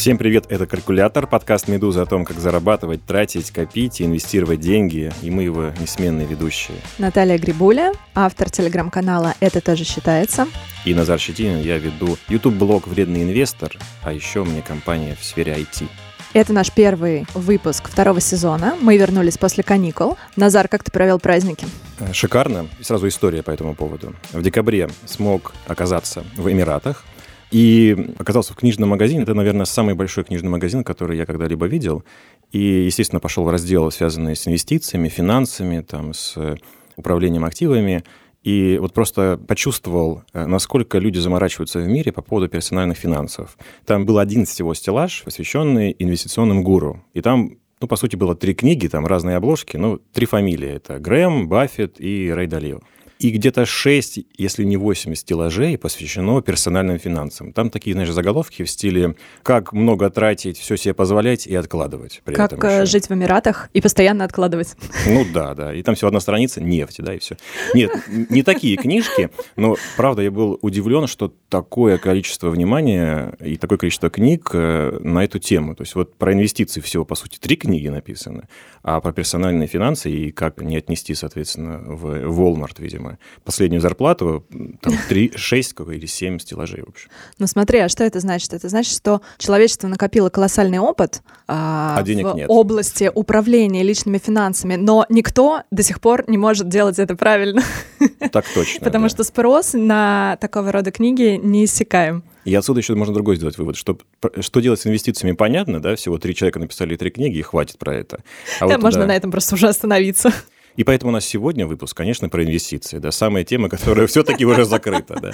Всем привет, это «Калькулятор», подкаст «Медуза» о том, как зарабатывать, тратить, копить и инвестировать деньги, и мы его несменные ведущие. Наталья Грибуля, автор телеграм-канала «Это тоже считается». И Назар Щетинин, я веду YouTube-блог «Вредный инвестор», а еще у меня компания в сфере IT. Это наш первый выпуск второго сезона. Мы вернулись после каникул. Назар, как ты провел праздники? Э, шикарно. Сразу история по этому поводу. В декабре смог оказаться в Эмиратах, и оказался в книжном магазине. Это, наверное, самый большой книжный магазин, который я когда-либо видел. И, естественно, пошел в раздел, связанный с инвестициями, финансами, там, с управлением активами. И вот просто почувствовал, э, насколько люди заморачиваются в мире по поводу персональных финансов. Там был один всего стеллаж, посвященный инвестиционным гуру. И там ну, по сути, было три книги, там разные обложки, ну, три фамилии. Это Грэм, Баффет и Рэй Далио. И где-то 6, если не 8 стеллажей посвящено персональным финансам. Там такие, знаешь, заголовки в стиле «Как много тратить, все себе позволять и откладывать». При как этом жить в Эмиратах и постоянно откладывать. Ну да, да. И там всего одна страница нефти, да, и все. Нет, не такие книжки, но, правда, я был удивлен, что такое количество внимания и такое количество книг э, на эту тему. То есть вот про инвестиции всего, по сути, три книги написаны, а про персональные финансы и как не отнести, соответственно, в Walmart, видимо, самое. Последнюю зарплату, там, 3, 6 или 7 стеллажей, в общем. Ну смотри, а что это значит? Это значит, что человечество накопило колоссальный опыт а, а денег в нет. области управления личными финансами, но никто до сих пор не может делать это правильно. Так точно. Потому что спрос на такого рода книги не иссякаем. И отсюда еще можно другой сделать вывод, что, что делать с инвестициями, понятно, да, всего три человека написали три книги, и хватит про это. А да, вот, можно да. на этом просто уже остановиться. И поэтому у нас сегодня выпуск, конечно, про инвестиции, да, самая тема, которая все-таки уже закрыта, да.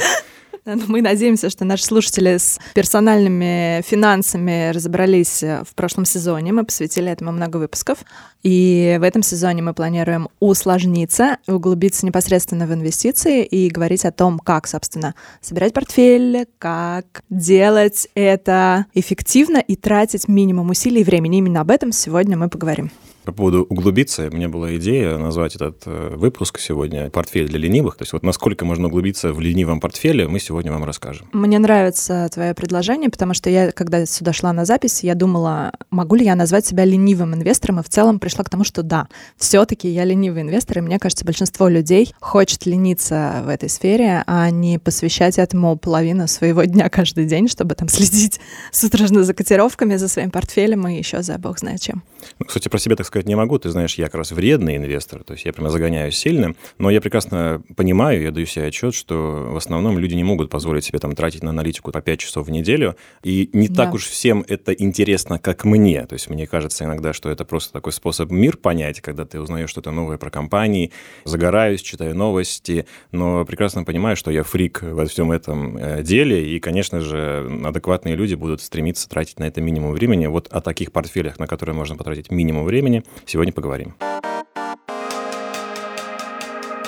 Мы надеемся, что наши слушатели с персональными финансами разобрались в прошлом сезоне. Мы посвятили этому много выпусков. И в этом сезоне мы планируем усложниться, углубиться непосредственно в инвестиции и говорить о том, как, собственно, собирать портфель, как делать это эффективно и тратить минимум усилий и времени. Именно об этом сегодня мы поговорим. По поводу углубиться, меня была идея назвать этот э, выпуск сегодня «Портфель для ленивых». То есть вот насколько можно углубиться в ленивом портфеле, мы сегодня вам расскажем. Мне нравится твое предложение, потому что я, когда сюда шла на запись, я думала, могу ли я назвать себя ленивым инвестором, и в целом пришла к тому, что да, все-таки я ленивый инвестор, и мне кажется, большинство людей хочет лениться в этой сфере, а не посвящать этому половину своего дня каждый день, чтобы там следить судорожно за котировками, за своим портфелем и еще за бог знает чем. Ну, кстати, про себя так сказать сказать не могу. Ты знаешь, я как раз вредный инвестор, то есть я прямо загоняюсь сильно, но я прекрасно понимаю, я даю себе отчет, что в основном люди не могут позволить себе там тратить на аналитику по 5 часов в неделю, и не да. так уж всем это интересно, как мне. То есть мне кажется иногда, что это просто такой способ мир понять, когда ты узнаешь что-то новое про компании, загораюсь, читаю новости, но прекрасно понимаю, что я фрик во всем этом э, деле, и, конечно же, адекватные люди будут стремиться тратить на это минимум времени. Вот о таких портфелях, на которые можно потратить минимум времени, сегодня поговорим.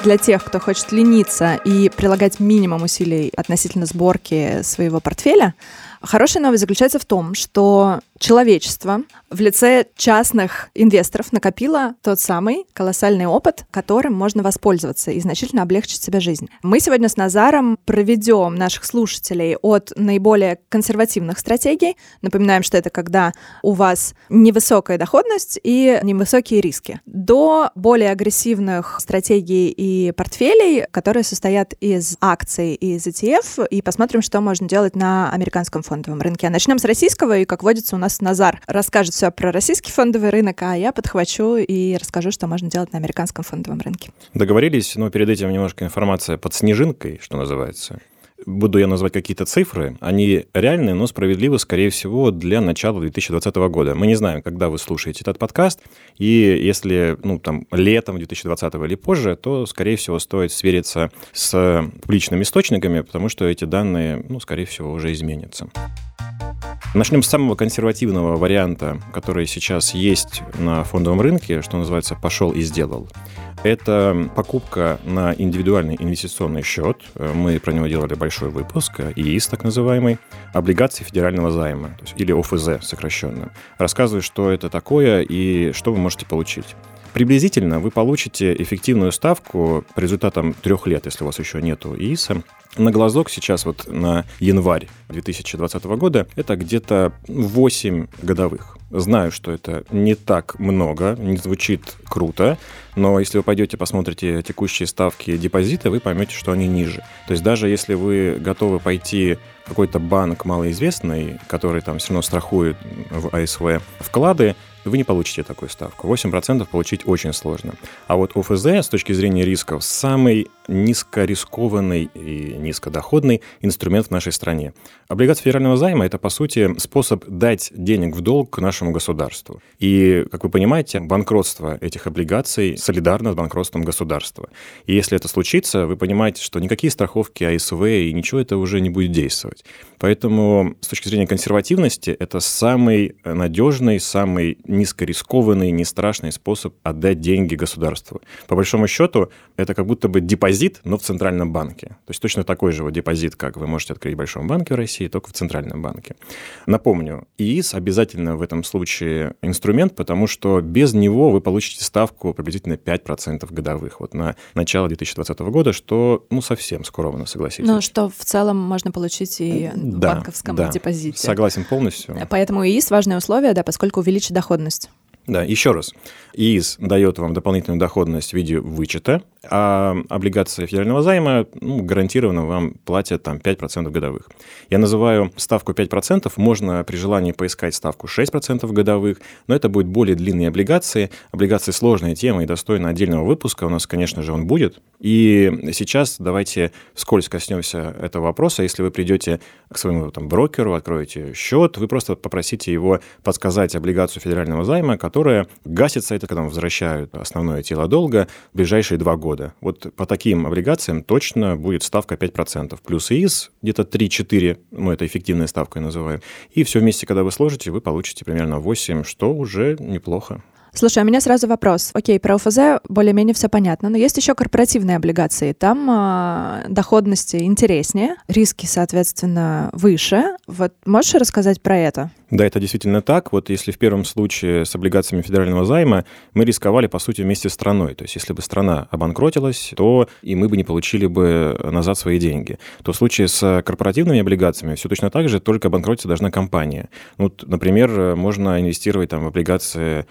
Для тех, кто хочет лениться и прилагать минимум усилий относительно сборки своего портфеля, Хорошая новость заключается в том, что человечество в лице частных инвесторов накопило тот самый колоссальный опыт, которым можно воспользоваться и значительно облегчить себе жизнь. Мы сегодня с Назаром проведем наших слушателей от наиболее консервативных стратегий. Напоминаем, что это когда у вас невысокая доходность и невысокие риски, до более агрессивных стратегий и портфелей, которые состоят из акций и из ETF, и посмотрим, что можно делать на американском фондовом рынке. А начнем с российского, и, как водится, у нас Назар расскажет все про российский фондовый рынок, а я подхвачу и расскажу, что можно делать на американском фондовом рынке. Договорились, но перед этим немножко информация под снежинкой, что называется буду я называть какие-то цифры, они реальные, но справедливы, скорее всего, для начала 2020 года. Мы не знаем, когда вы слушаете этот подкаст, и если, ну, там, летом 2020 или позже, то, скорее всего, стоит свериться с публичными источниками, потому что эти данные, ну, скорее всего, уже изменятся. Начнем с самого консервативного варианта, который сейчас есть на фондовом рынке, что называется «пошел и сделал». Это покупка на индивидуальный инвестиционный счет. Мы про него делали большой выпуск, ИИС так называемый, облигации федерального займа, или ОФЗ сокращенно. Рассказываю, что это такое и что вы можете получить. Приблизительно вы получите эффективную ставку по результатам трех лет, если у вас еще нету ИИСа, на глазок сейчас вот на январь 2020 года это где-то 8 годовых. Знаю, что это не так много, не звучит круто, но если вы пойдете посмотрите текущие ставки депозита, вы поймете, что они ниже. То есть даже если вы готовы пойти в какой-то банк малоизвестный, который там все равно страхует в АСВ вклады, вы не получите такую ставку. 8% получить очень сложно. А вот ОФЗ с точки зрения рисков самый низкорискованный и низкодоходный инструмент в нашей стране. Облигация федерального займа – это, по сути, способ дать денег в долг нашему государству. И, как вы понимаете, банкротство этих облигаций солидарно с банкротством государства. И если это случится, вы понимаете, что никакие страховки АСВ и ничего это уже не будет действовать. Поэтому с точки зрения консервативности это самый надежный, самый низкорискованный, не страшный способ отдать деньги государству. По большому счету, это как будто бы депозит, но в центральном банке. То есть точно такой же вот депозит, как вы можете открыть в Большом банке в России, только в центральном банке. Напомню, ИИС обязательно в этом случае инструмент, потому что без него вы получите ставку приблизительно 5% годовых вот на начало 2020 года, что ну совсем скромно, согласитесь. Ну, что в целом можно получить и в да, банковском да, депозите. Согласен полностью. Поэтому ИИС важное условие, да, поскольку увеличит доходность. Да, еще раз. ИИС дает вам дополнительную доходность в виде вычета, а облигации федерального займа ну, гарантированно вам платят там 5% годовых. Я называю ставку 5%, можно при желании поискать ставку 6% годовых, но это будет более длинные облигации. Облигации сложная тема и достойна отдельного выпуска, у нас, конечно же, он будет. И сейчас давайте вскользь коснемся этого вопроса. Если вы придете к своему там, брокеру, откроете счет, вы просто попросите его подсказать облигацию федерального займа, которая гасится, это когда возвращают основное тело долга в ближайшие два года. Вот по таким облигациям точно будет ставка 5%. Плюс ИИС где-то 3-4, ну это эффективная ставка я называю. И все вместе, когда вы сложите, вы получите примерно 8, что уже неплохо. Слушай, у меня сразу вопрос. Окей, про ОФЗ более-менее все понятно, но есть еще корпоративные облигации. Там э, доходности интереснее, риски, соответственно, выше. Вот можешь рассказать про это? Да, это действительно так. Вот если в первом случае с облигациями федерального займа мы рисковали, по сути, вместе с страной. То есть если бы страна обанкротилась, то и мы бы не получили бы назад свои деньги. То в случае с корпоративными облигациями все точно так же, только обанкротиться должна компания. Ну, например, можно инвестировать там, в облигации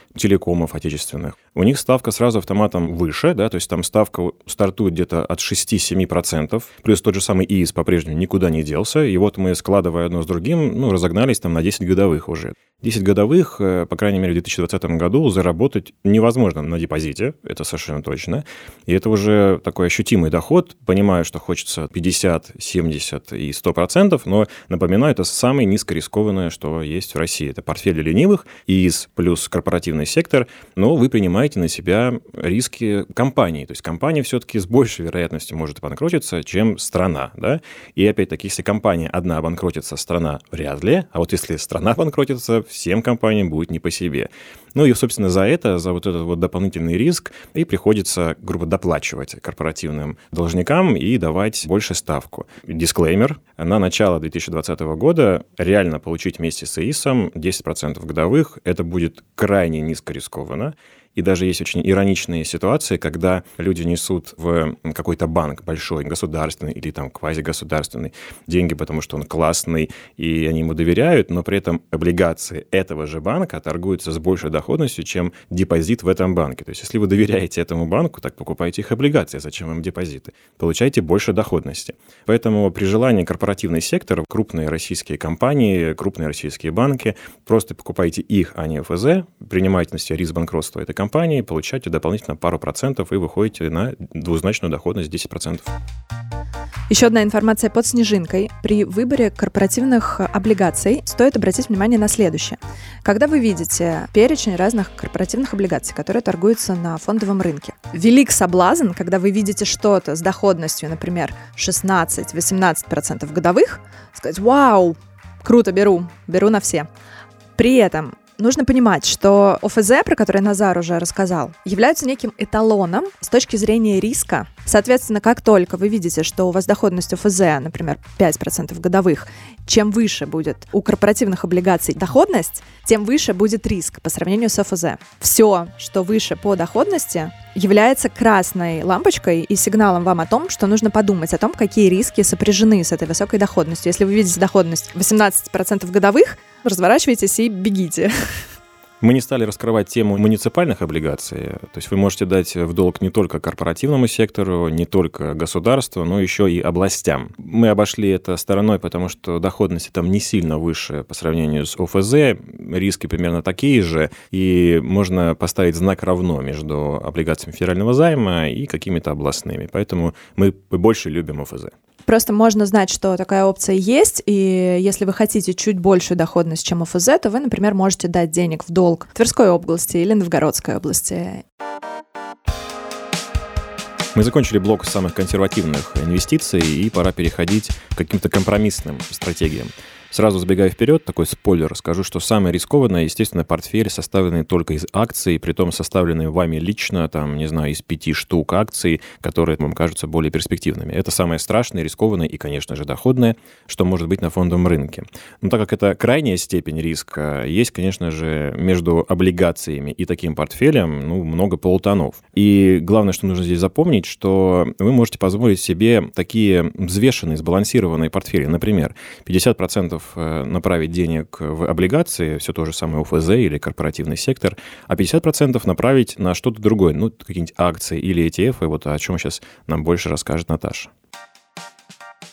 телекомов отечественных. У них ставка сразу автоматом выше, да, то есть там ставка стартует где-то от 6-7%, плюс тот же самый ИИС по-прежнему никуда не делся, и вот мы, складывая одно с другим, ну, разогнались там на 10 годов годовых уже. 10 годовых, э, по крайней мере, в 2020 году заработать невозможно на депозите, это совершенно точно. И это уже такой ощутимый доход. Понимаю, что хочется 50, 70 и 100 процентов, но, напоминаю, это самое низкорискованное, что есть в России. Это портфель для ленивых, ИИС плюс корпоративный сектор, но вы принимаете на себя риски компании. То есть компания все-таки с большей вероятностью может обанкротиться, чем страна. Да? И опять-таки, если компания одна обанкротится, страна вряд ли. А вот если страна обанкротится, всем компаниям будет не по себе. Ну и, собственно, за это, за вот этот вот дополнительный риск и приходится, грубо доплачивать корпоративным должникам и давать больше ставку. Дисклеймер. На начало 2020 года реально получить вместе с ИИСом 10% годовых. Это будет крайне низко рискованно. И даже есть очень ироничные ситуации, когда люди несут в какой-то банк большой, государственный или там квазигосударственный деньги, потому что он классный, и они ему доверяют, но при этом облигации этого же банка торгуются с большей доходностью, чем депозит в этом банке. То есть если вы доверяете этому банку, так покупайте их облигации, зачем им депозиты? Получаете больше доходности. Поэтому при желании корпоративный сектор, крупные российские компании, крупные российские банки, просто покупайте их, а не ФЗ, принимайте на себя риск банкротства этой компании, компании, получаете дополнительно пару процентов и выходите на двузначную доходность 10%. Еще одна информация под снежинкой. При выборе корпоративных облигаций стоит обратить внимание на следующее. Когда вы видите перечень разных корпоративных облигаций, которые торгуются на фондовом рынке, велик соблазн, когда вы видите что-то с доходностью, например, 16-18% годовых, сказать «Вау, круто, беру, беру на все». При этом нужно понимать, что ОФЗ, про который Назар уже рассказал, являются неким эталоном с точки зрения риска. Соответственно, как только вы видите, что у вас доходность ОФЗ, например, 5% годовых, чем выше будет у корпоративных облигаций доходность, тем выше будет риск по сравнению с ОФЗ. Все, что выше по доходности, является красной лампочкой и сигналом вам о том, что нужно подумать о том, какие риски сопряжены с этой высокой доходностью. Если вы видите доходность 18% годовых, разворачивайтесь и бегите. Мы не стали раскрывать тему муниципальных облигаций. То есть вы можете дать в долг не только корпоративному сектору, не только государству, но еще и областям. Мы обошли это стороной, потому что доходность там не сильно выше по сравнению с ОФЗ, риски примерно такие же, и можно поставить знак равно между облигациями федерального займа и какими-то областными. Поэтому мы больше любим ОФЗ. Просто можно знать, что такая опция есть, и если вы хотите чуть большую доходность, чем ОФЗ, то вы, например, можете дать денег в долг Тверской области или Новгородской области. Мы закончили блок самых консервативных инвестиций, и пора переходить к каким-то компромиссным стратегиям. Сразу сбегая вперед, такой спойлер, скажу, что самое рискованное, естественно, портфель, составленный только из акций, при том составленный вами лично, там, не знаю, из пяти штук акций, которые вам кажутся более перспективными. Это самое страшное, рискованное и, конечно же, доходное, что может быть на фондовом рынке. Но так как это крайняя степень риска, есть, конечно же, между облигациями и таким портфелем, ну, много полутонов. И главное, что нужно здесь запомнить, что вы можете позволить себе такие взвешенные, сбалансированные портфели. Например, 50% Э, направить денег в облигации, все то же самое ОФЗ или корпоративный сектор, а 50% направить на что-то другое, ну, какие-нибудь акции или ETF, и вот о чем сейчас нам больше расскажет Наташа.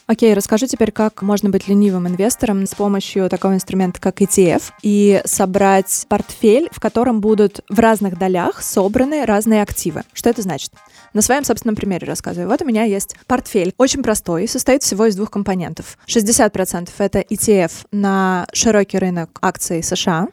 Окей, расскажи теперь, как можно быть ленивым инвестором с помощью такого инструмента, как ETF, и собрать портфель, в котором будут в разных долях собраны разные активы. Что это значит? На своем собственном примере рассказываю. Вот у меня есть портфель, очень простой, состоит всего из двух компонентов. 60% это ETF на широкий рынок акций США,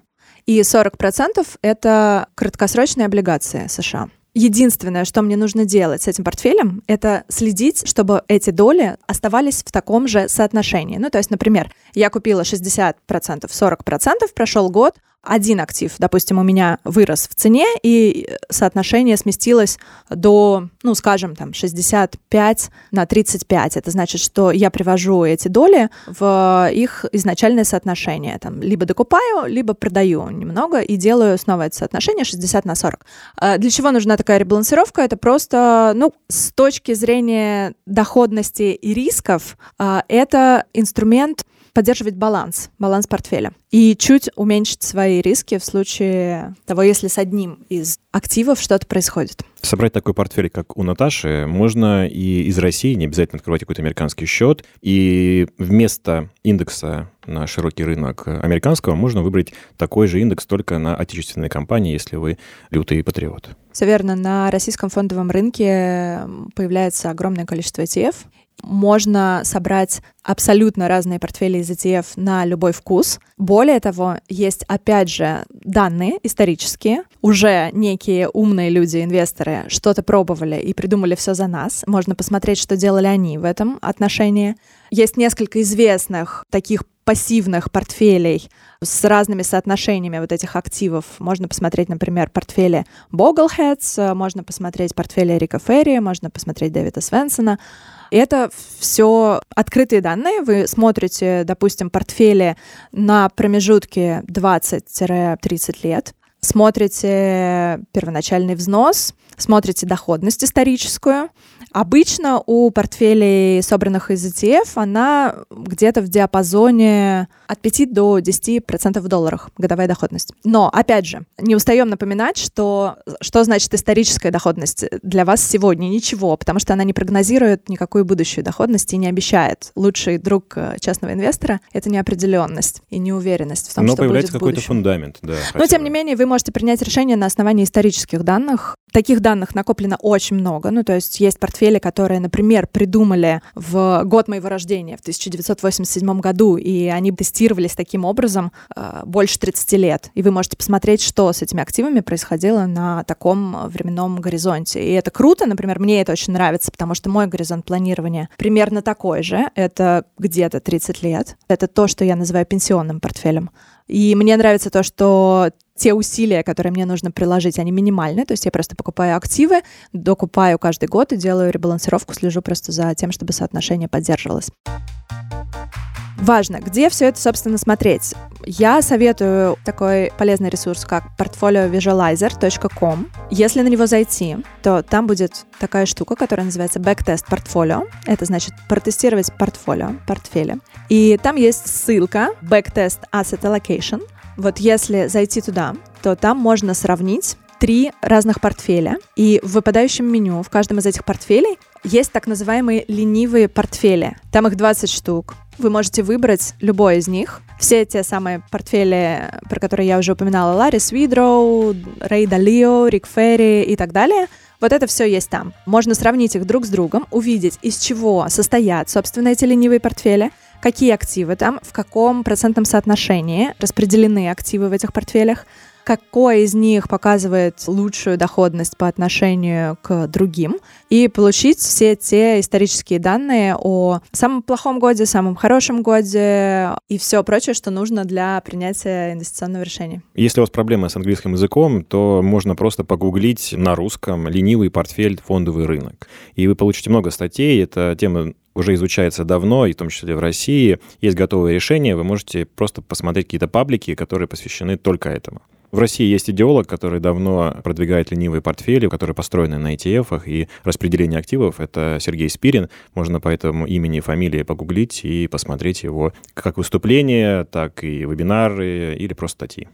и 40% это краткосрочные облигации США. Единственное, что мне нужно делать с этим портфелем, это следить, чтобы эти доли оставались в таком же соотношении. Ну, то есть, например, я купила 60%, 40%, прошел год, один актив, допустим, у меня вырос в цене, и соотношение сместилось до, ну, скажем, там, 65 на 35. Это значит, что я привожу эти доли в их изначальное соотношение. Там, либо докупаю, либо продаю немного и делаю снова это соотношение 60 на 40. А для чего нужна такая ребалансировка? Это просто, ну, с точки зрения доходности и рисков, а, это инструмент поддерживать баланс, баланс портфеля. И чуть уменьшить свои риски в случае того, если с одним из активов что-то происходит. Собрать такой портфель, как у Наташи, можно и из России, не обязательно открывать какой-то американский счет. И вместо индекса на широкий рынок американского можно выбрать такой же индекс только на отечественной компании, если вы лютый патриот. Все верно. На российском фондовом рынке появляется огромное количество ETF, можно собрать абсолютно разные портфели из ETF на любой вкус. Более того, есть, опять же, данные исторические. Уже некие умные люди, инвесторы, что-то пробовали и придумали все за нас. Можно посмотреть, что делали они в этом отношении. Есть несколько известных таких пассивных портфелей с разными соотношениями вот этих активов. Можно посмотреть, например, портфели Bogleheads, можно посмотреть портфели Рика Ферри, можно посмотреть Дэвида Свенсона. Это все открытые данные. Вы смотрите, допустим, портфели на промежутке 20-30 лет, смотрите первоначальный взнос, смотрите доходность историческую, Обычно у портфелей, собранных из ETF, она где-то в диапазоне от 5 до 10% в долларах годовая доходность. Но, опять же, не устаем напоминать, что что значит историческая доходность для вас сегодня? Ничего, потому что она не прогнозирует никакую будущую доходность и не обещает. Лучший друг э, частного инвестора — это неопределенность и неуверенность в том, Но что появляется будет какой-то фундамент, да. Но, тем не менее, вы можете принять решение на основании исторических данных. Таких данных накоплено очень много. Ну, то есть есть портфели которые, например, придумали в год моего рождения, в 1987 году, и они тестировались таким образом э, больше 30 лет. И вы можете посмотреть, что с этими активами происходило на таком временном горизонте. И это круто, например, мне это очень нравится, потому что мой горизонт планирования примерно такой же. Это где-то 30 лет. Это то, что я называю пенсионным портфелем. И мне нравится то, что те усилия, которые мне нужно приложить, они минимальны. То есть я просто покупаю активы, докупаю каждый год и делаю ребалансировку, слежу просто за тем, чтобы соотношение поддерживалось. Важно, где все это, собственно, смотреть. Я советую такой полезный ресурс, как portfoliovisualizer.com. Если на него зайти, то там будет такая штука, которая называется Backtest Portfolio. Это значит протестировать портфолио, портфели. И там есть ссылка Backtest Asset Allocation. Вот если зайти туда, то там можно сравнить три разных портфеля. И в выпадающем меню в каждом из этих портфелей есть так называемые ленивые портфели. Там их 20 штук. Вы можете выбрать любой из них. Все те самые портфели, про которые я уже упоминала, Ларис Видроу, Рэй Далио, Рик Ферри и так далее, вот это все есть там. Можно сравнить их друг с другом, увидеть, из чего состоят, собственно, эти ленивые портфели, какие активы там, в каком процентном соотношении распределены активы в этих портфелях, какой из них показывает лучшую доходность по отношению к другим, и получить все те исторические данные о самом плохом годе, самом хорошем годе и все прочее, что нужно для принятия инвестиционного решения. Если у вас проблемы с английским языком, то можно просто погуглить на русском «ленивый портфель фондовый рынок». И вы получите много статей. Эта тема уже изучается давно, и в том числе в России. Есть готовые решения, вы можете просто посмотреть какие-то паблики, которые посвящены только этому. В России есть идеолог, который давно продвигает ленивые портфели, которые построены на ETF и распределение активов. Это Сергей Спирин. Можно по этому имени и фамилии погуглить и посмотреть его как выступления, так и вебинары или просто статьи.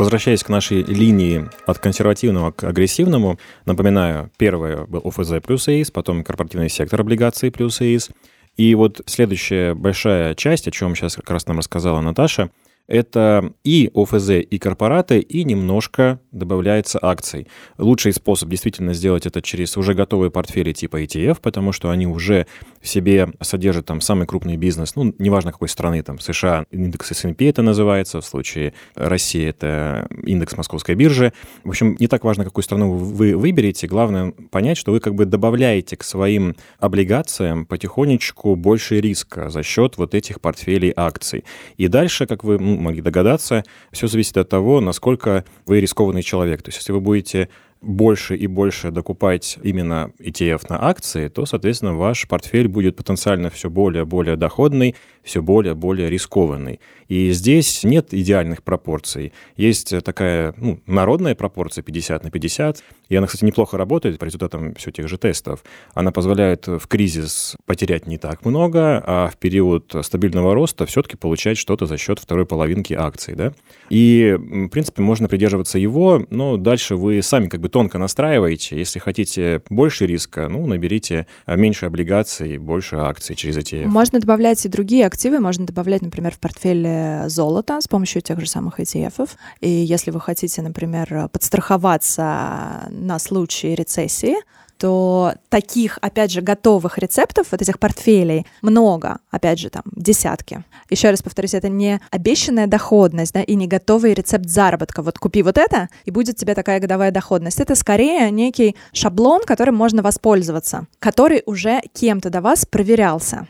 Возвращаясь к нашей линии от консервативного к агрессивному, напоминаю, первое был ОФЗ плюс ЭИС, потом корпоративный сектор облигаций плюс ЭИС. И вот следующая большая часть, о чем сейчас как раз нам рассказала Наташа, это и ОФЗ, и корпораты, и немножко добавляется акций. Лучший способ действительно сделать это через уже готовые портфели типа ETF, потому что они уже в себе содержат там самый крупный бизнес, ну, неважно какой страны, там, США, индекс S&P это называется, в случае России это индекс Московской биржи. В общем, не так важно, какую страну вы выберете, главное понять, что вы как бы добавляете к своим облигациям потихонечку больше риска за счет вот этих портфелей акций. И дальше, как вы могли догадаться, все зависит от того, насколько вы рискованный человек. То есть если вы будете больше и больше докупать именно ETF на акции, то, соответственно, ваш портфель будет потенциально все более и более доходный, все более и более рискованный. И здесь нет идеальных пропорций. Есть такая ну, народная пропорция 50 на 50, и она, кстати, неплохо работает по результатам все тех же тестов. Она позволяет в кризис потерять не так много, а в период стабильного роста все-таки получать что-то за счет второй половинки акций. Да? И, в принципе, можно придерживаться его, но дальше вы сами как бы тонко настраиваете. Если хотите больше риска, ну, наберите меньше облигаций, больше акций через ETF. Можно добавлять и другие активы. Можно добавлять, например, в портфель золото с помощью тех же самых ETF. И если вы хотите, например, подстраховаться на случай рецессии, то таких, опять же, готовых рецептов, вот этих портфелей много, опять же, там, десятки. Еще раз повторюсь, это не обещанная доходность, да, и не готовый рецепт заработка. Вот купи вот это, и будет тебе такая годовая доходность. Это скорее некий шаблон, которым можно воспользоваться, который уже кем-то до вас проверялся.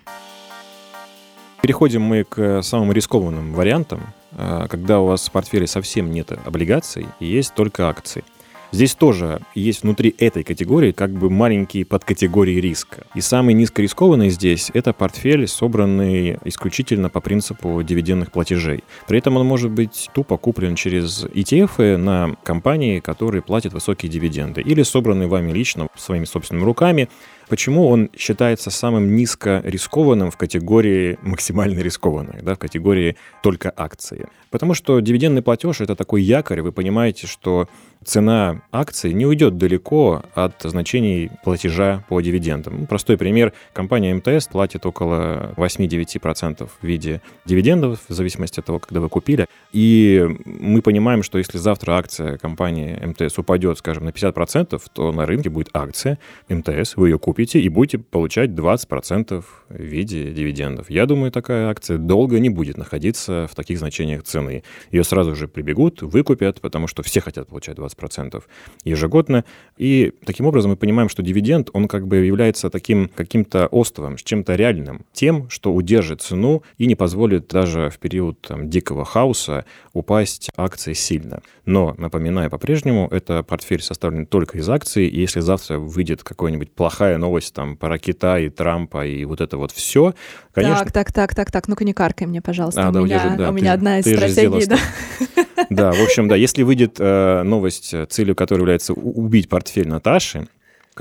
Переходим мы к самым рискованным вариантам, а, когда у вас в портфеле совсем нет облигаций и есть только акции. Здесь тоже есть внутри этой категории как бы маленькие подкатегории риска. И самый низкорискованный здесь — это портфель, собранный исключительно по принципу дивидендных платежей. При этом он может быть тупо куплен через ETF на компании, которые платят высокие дивиденды, или собранный вами лично своими собственными руками Почему он считается самым низко рискованным в категории максимально рискованной, да, в категории только акции? Потому что дивидендный платеж — это такой якорь, вы понимаете, что цена акции не уйдет далеко от значений платежа по дивидендам. Ну, простой пример. Компания МТС платит около 8-9% в виде дивидендов, в зависимости от того, когда вы купили. И мы понимаем, что если завтра акция компании МТС упадет, скажем, на 50%, то на рынке будет акция МТС, вы ее купите и будете получать 20% в виде дивидендов. Я думаю, такая акция долго не будет находиться в таких значениях цены. Ее сразу же прибегут, выкупят, потому что все хотят получать 20 20% ежегодно. И таким образом мы понимаем, что дивиденд, он как бы является таким каким-то островом, чем-то реальным, тем, что удержит цену и не позволит даже в период там, дикого хаоса упасть акции сильно. Но, напоминаю по-прежнему, это портфель составлен только из акций, и если завтра выйдет какая-нибудь плохая новость там про Китай, Трампа и вот это вот все, конечно... Так, так, так, так, так, ну-ка не каркай мне, пожалуйста. А, у да, меня, удержи, да, у меня ты, одна из стратегий, да. Да, в общем, да, если выйдет э, новость, э, целью которой является убить портфель Наташи,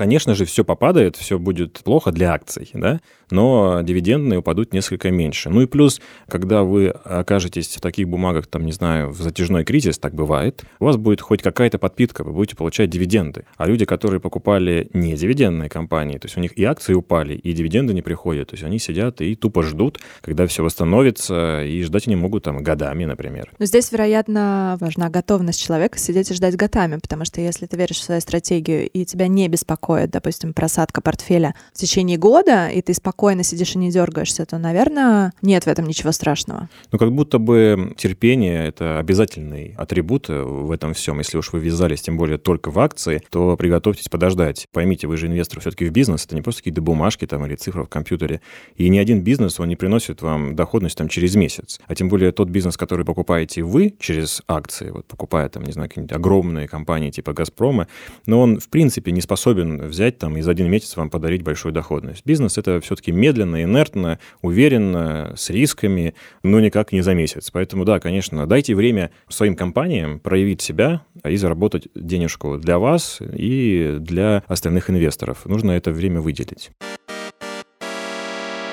конечно же, все попадает, все будет плохо для акций, да, но дивидендные упадут несколько меньше. Ну и плюс, когда вы окажетесь в таких бумагах, там, не знаю, в затяжной кризис, так бывает, у вас будет хоть какая-то подпитка, вы будете получать дивиденды. А люди, которые покупали не дивидендные компании, то есть у них и акции упали, и дивиденды не приходят, то есть они сидят и тупо ждут, когда все восстановится, и ждать они могут там годами, например. Но здесь, вероятно, важна готовность человека сидеть и ждать годами, потому что если ты веришь в свою стратегию, и тебя не беспокоит, допустим, просадка портфеля в течение года, и ты спокойно сидишь и не дергаешься, то, наверное, нет в этом ничего страшного. Ну, как будто бы терпение — это обязательный атрибут в этом всем. Если уж вы ввязались, тем более только в акции, то приготовьтесь подождать. Поймите, вы же инвестор все-таки в бизнес, это не просто какие-то бумажки там или цифры в компьютере. И ни один бизнес, он не приносит вам доходность там через месяц. А тем более тот бизнес, который покупаете вы через акции, вот покупая там, не знаю, какие-нибудь огромные компании типа «Газпрома», но он, в принципе, не способен взять там и за один месяц вам подарить большую доходность. Бизнес — это все-таки медленно, инертно, уверенно, с рисками, но никак не за месяц. Поэтому, да, конечно, дайте время своим компаниям проявить себя и заработать денежку для вас и для остальных инвесторов. Нужно это время выделить.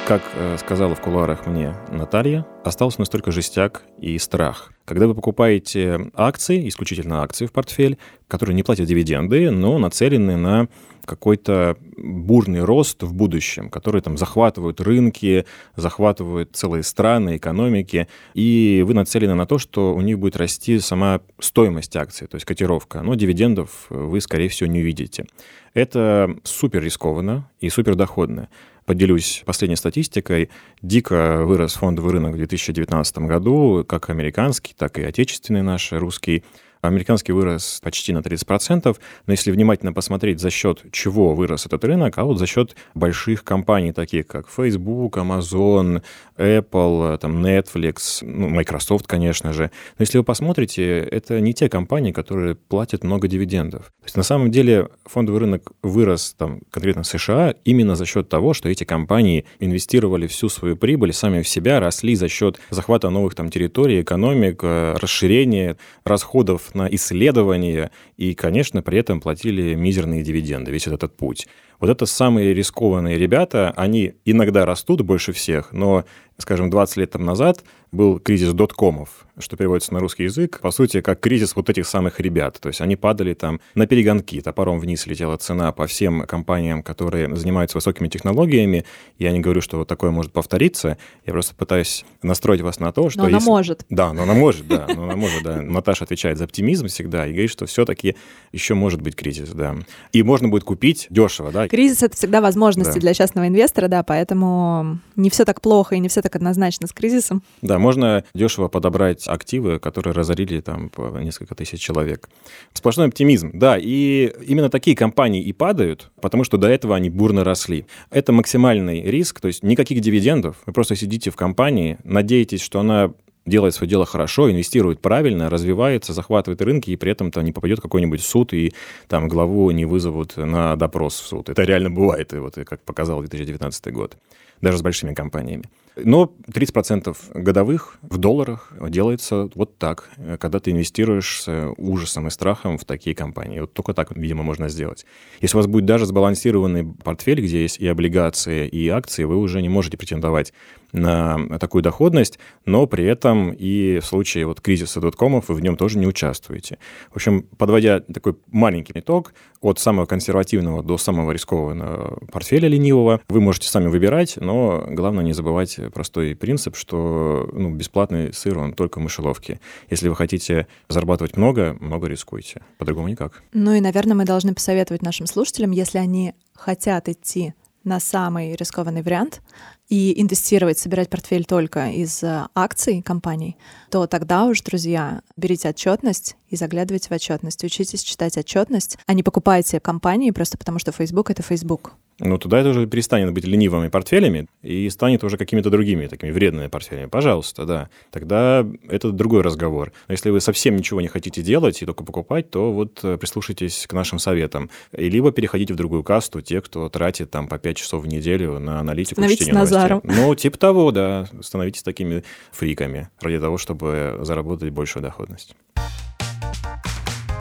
Как э, сказала в кулуарах мне Наталья, остался настолько жестяк и страх. Когда вы покупаете акции, исключительно акции в портфель, которые не платят дивиденды, но нацелены на какой-то бурный рост в будущем, который там захватывают рынки, захватывают целые страны, экономики, и вы нацелены на то, что у них будет расти сама стоимость акций, то есть котировка, но дивидендов вы, скорее всего, не увидите. Это супер рискованно и супер доходно. Поделюсь последней статистикой. Дико вырос фондовый рынок в 2019 году, как американский, так и отечественный наш, русский. Американский вырос почти на 30%, но если внимательно посмотреть, за счет чего вырос этот рынок, а вот за счет больших компаний, таких как Facebook, Amazon, Apple, там, Netflix, ну, Microsoft, конечно же. Но если вы посмотрите, это не те компании, которые платят много дивидендов. То есть на самом деле фондовый рынок вырос там, конкретно в США именно за счет того, что эти компании инвестировали всю свою прибыль сами в себя, росли за счет захвата новых там территорий, экономик, э, расширения расходов на исследования и, конечно, при этом платили мизерные дивиденды, весь этот путь. Вот это самые рискованные ребята, они иногда растут больше всех, но, скажем, 20 лет там назад был кризис доткомов, что переводится на русский язык, по сути, как кризис вот этих самых ребят. То есть они падали там на перегонки, топором вниз летела цена по всем компаниям, которые занимаются высокими технологиями. Я не говорю, что вот такое может повториться, я просто пытаюсь настроить вас на то, что... Но она если... может. Да, но она может, да, но она может, да. Наташа отвечает за оптимизм всегда и говорит, что все-таки еще может быть кризис, да. И можно будет купить дешево, да, Кризис — это всегда возможности да. для частного инвестора, да, поэтому не все так плохо и не все так однозначно с кризисом. Да, можно дешево подобрать активы, которые разорили там несколько тысяч человек. Сплошной оптимизм, да, и именно такие компании и падают, потому что до этого они бурно росли. Это максимальный риск, то есть никаких дивидендов, вы просто сидите в компании, надеетесь, что она делает свое дело хорошо, инвестирует правильно, развивается, захватывает рынки, и при этом там не попадет какой-нибудь суд, и там главу не вызовут на допрос в суд. Это реально бывает, и вот как показал 2019 год, даже с большими компаниями. Но 30% годовых в долларах делается вот так, когда ты инвестируешь с ужасом и страхом в такие компании. Вот только так, видимо, можно сделать. Если у вас будет даже сбалансированный портфель, где есть и облигации, и акции, вы уже не можете претендовать на такую доходность, но при этом и в случае вот кризиса доткомов вы в нем тоже не участвуете. В общем, подводя такой маленький итог, от самого консервативного до самого рискованного портфеля ленивого вы можете сами выбирать, но главное не забывать простой принцип, что ну, бесплатный сыр, он только в мышеловке. Если вы хотите зарабатывать много, много рискуйте. По-другому никак. Ну и, наверное, мы должны посоветовать нашим слушателям, если они хотят идти на самый рискованный вариант и инвестировать, собирать портфель только из э, акций компаний, то тогда уж, друзья, берите отчетность и заглядывайте в отчетность. Учитесь читать отчетность, а не покупайте компании просто потому, что Facebook — это Facebook. Ну, туда это уже перестанет быть ленивыми портфелями и станет уже какими-то другими такими вредными портфелями. Пожалуйста, да. Тогда это другой разговор. Но если вы совсем ничего не хотите делать и только покупать, то вот э, прислушайтесь к нашим советам. И либо переходите в другую касту, те, кто тратит там по 5 часов в неделю на аналитику, чтение новостей. Ну, типа того, да. Становитесь такими фриками ради того, чтобы заработать большую доходность.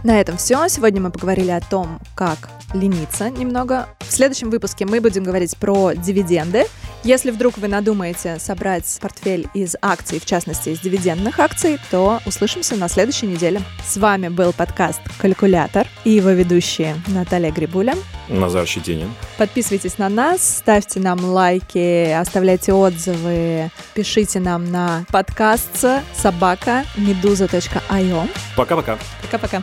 На этом все. Сегодня мы поговорили о том, как лениться немного. В следующем выпуске мы будем говорить про дивиденды. Если вдруг вы надумаете собрать портфель из акций, в частности из дивидендных акций, то услышимся на следующей неделе. С вами был подкаст «Калькулятор» и его ведущие Наталья Грибуля. Назар Щетинин. Подписывайтесь на нас, ставьте нам лайки, оставляйте отзывы, пишите нам на подкаст собака медуза.io. Пока-пока. Пока-пока.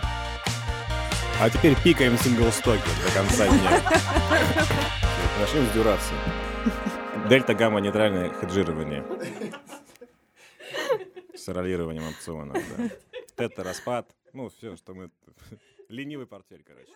А теперь пикаем синглстоки до конца дня. Начнем с дюрации. Дельта, гамма, нейтральное хеджирование. С ролированием опционов, да. Тета, распад. Ну, все, что мы... Ленивый портфель, короче.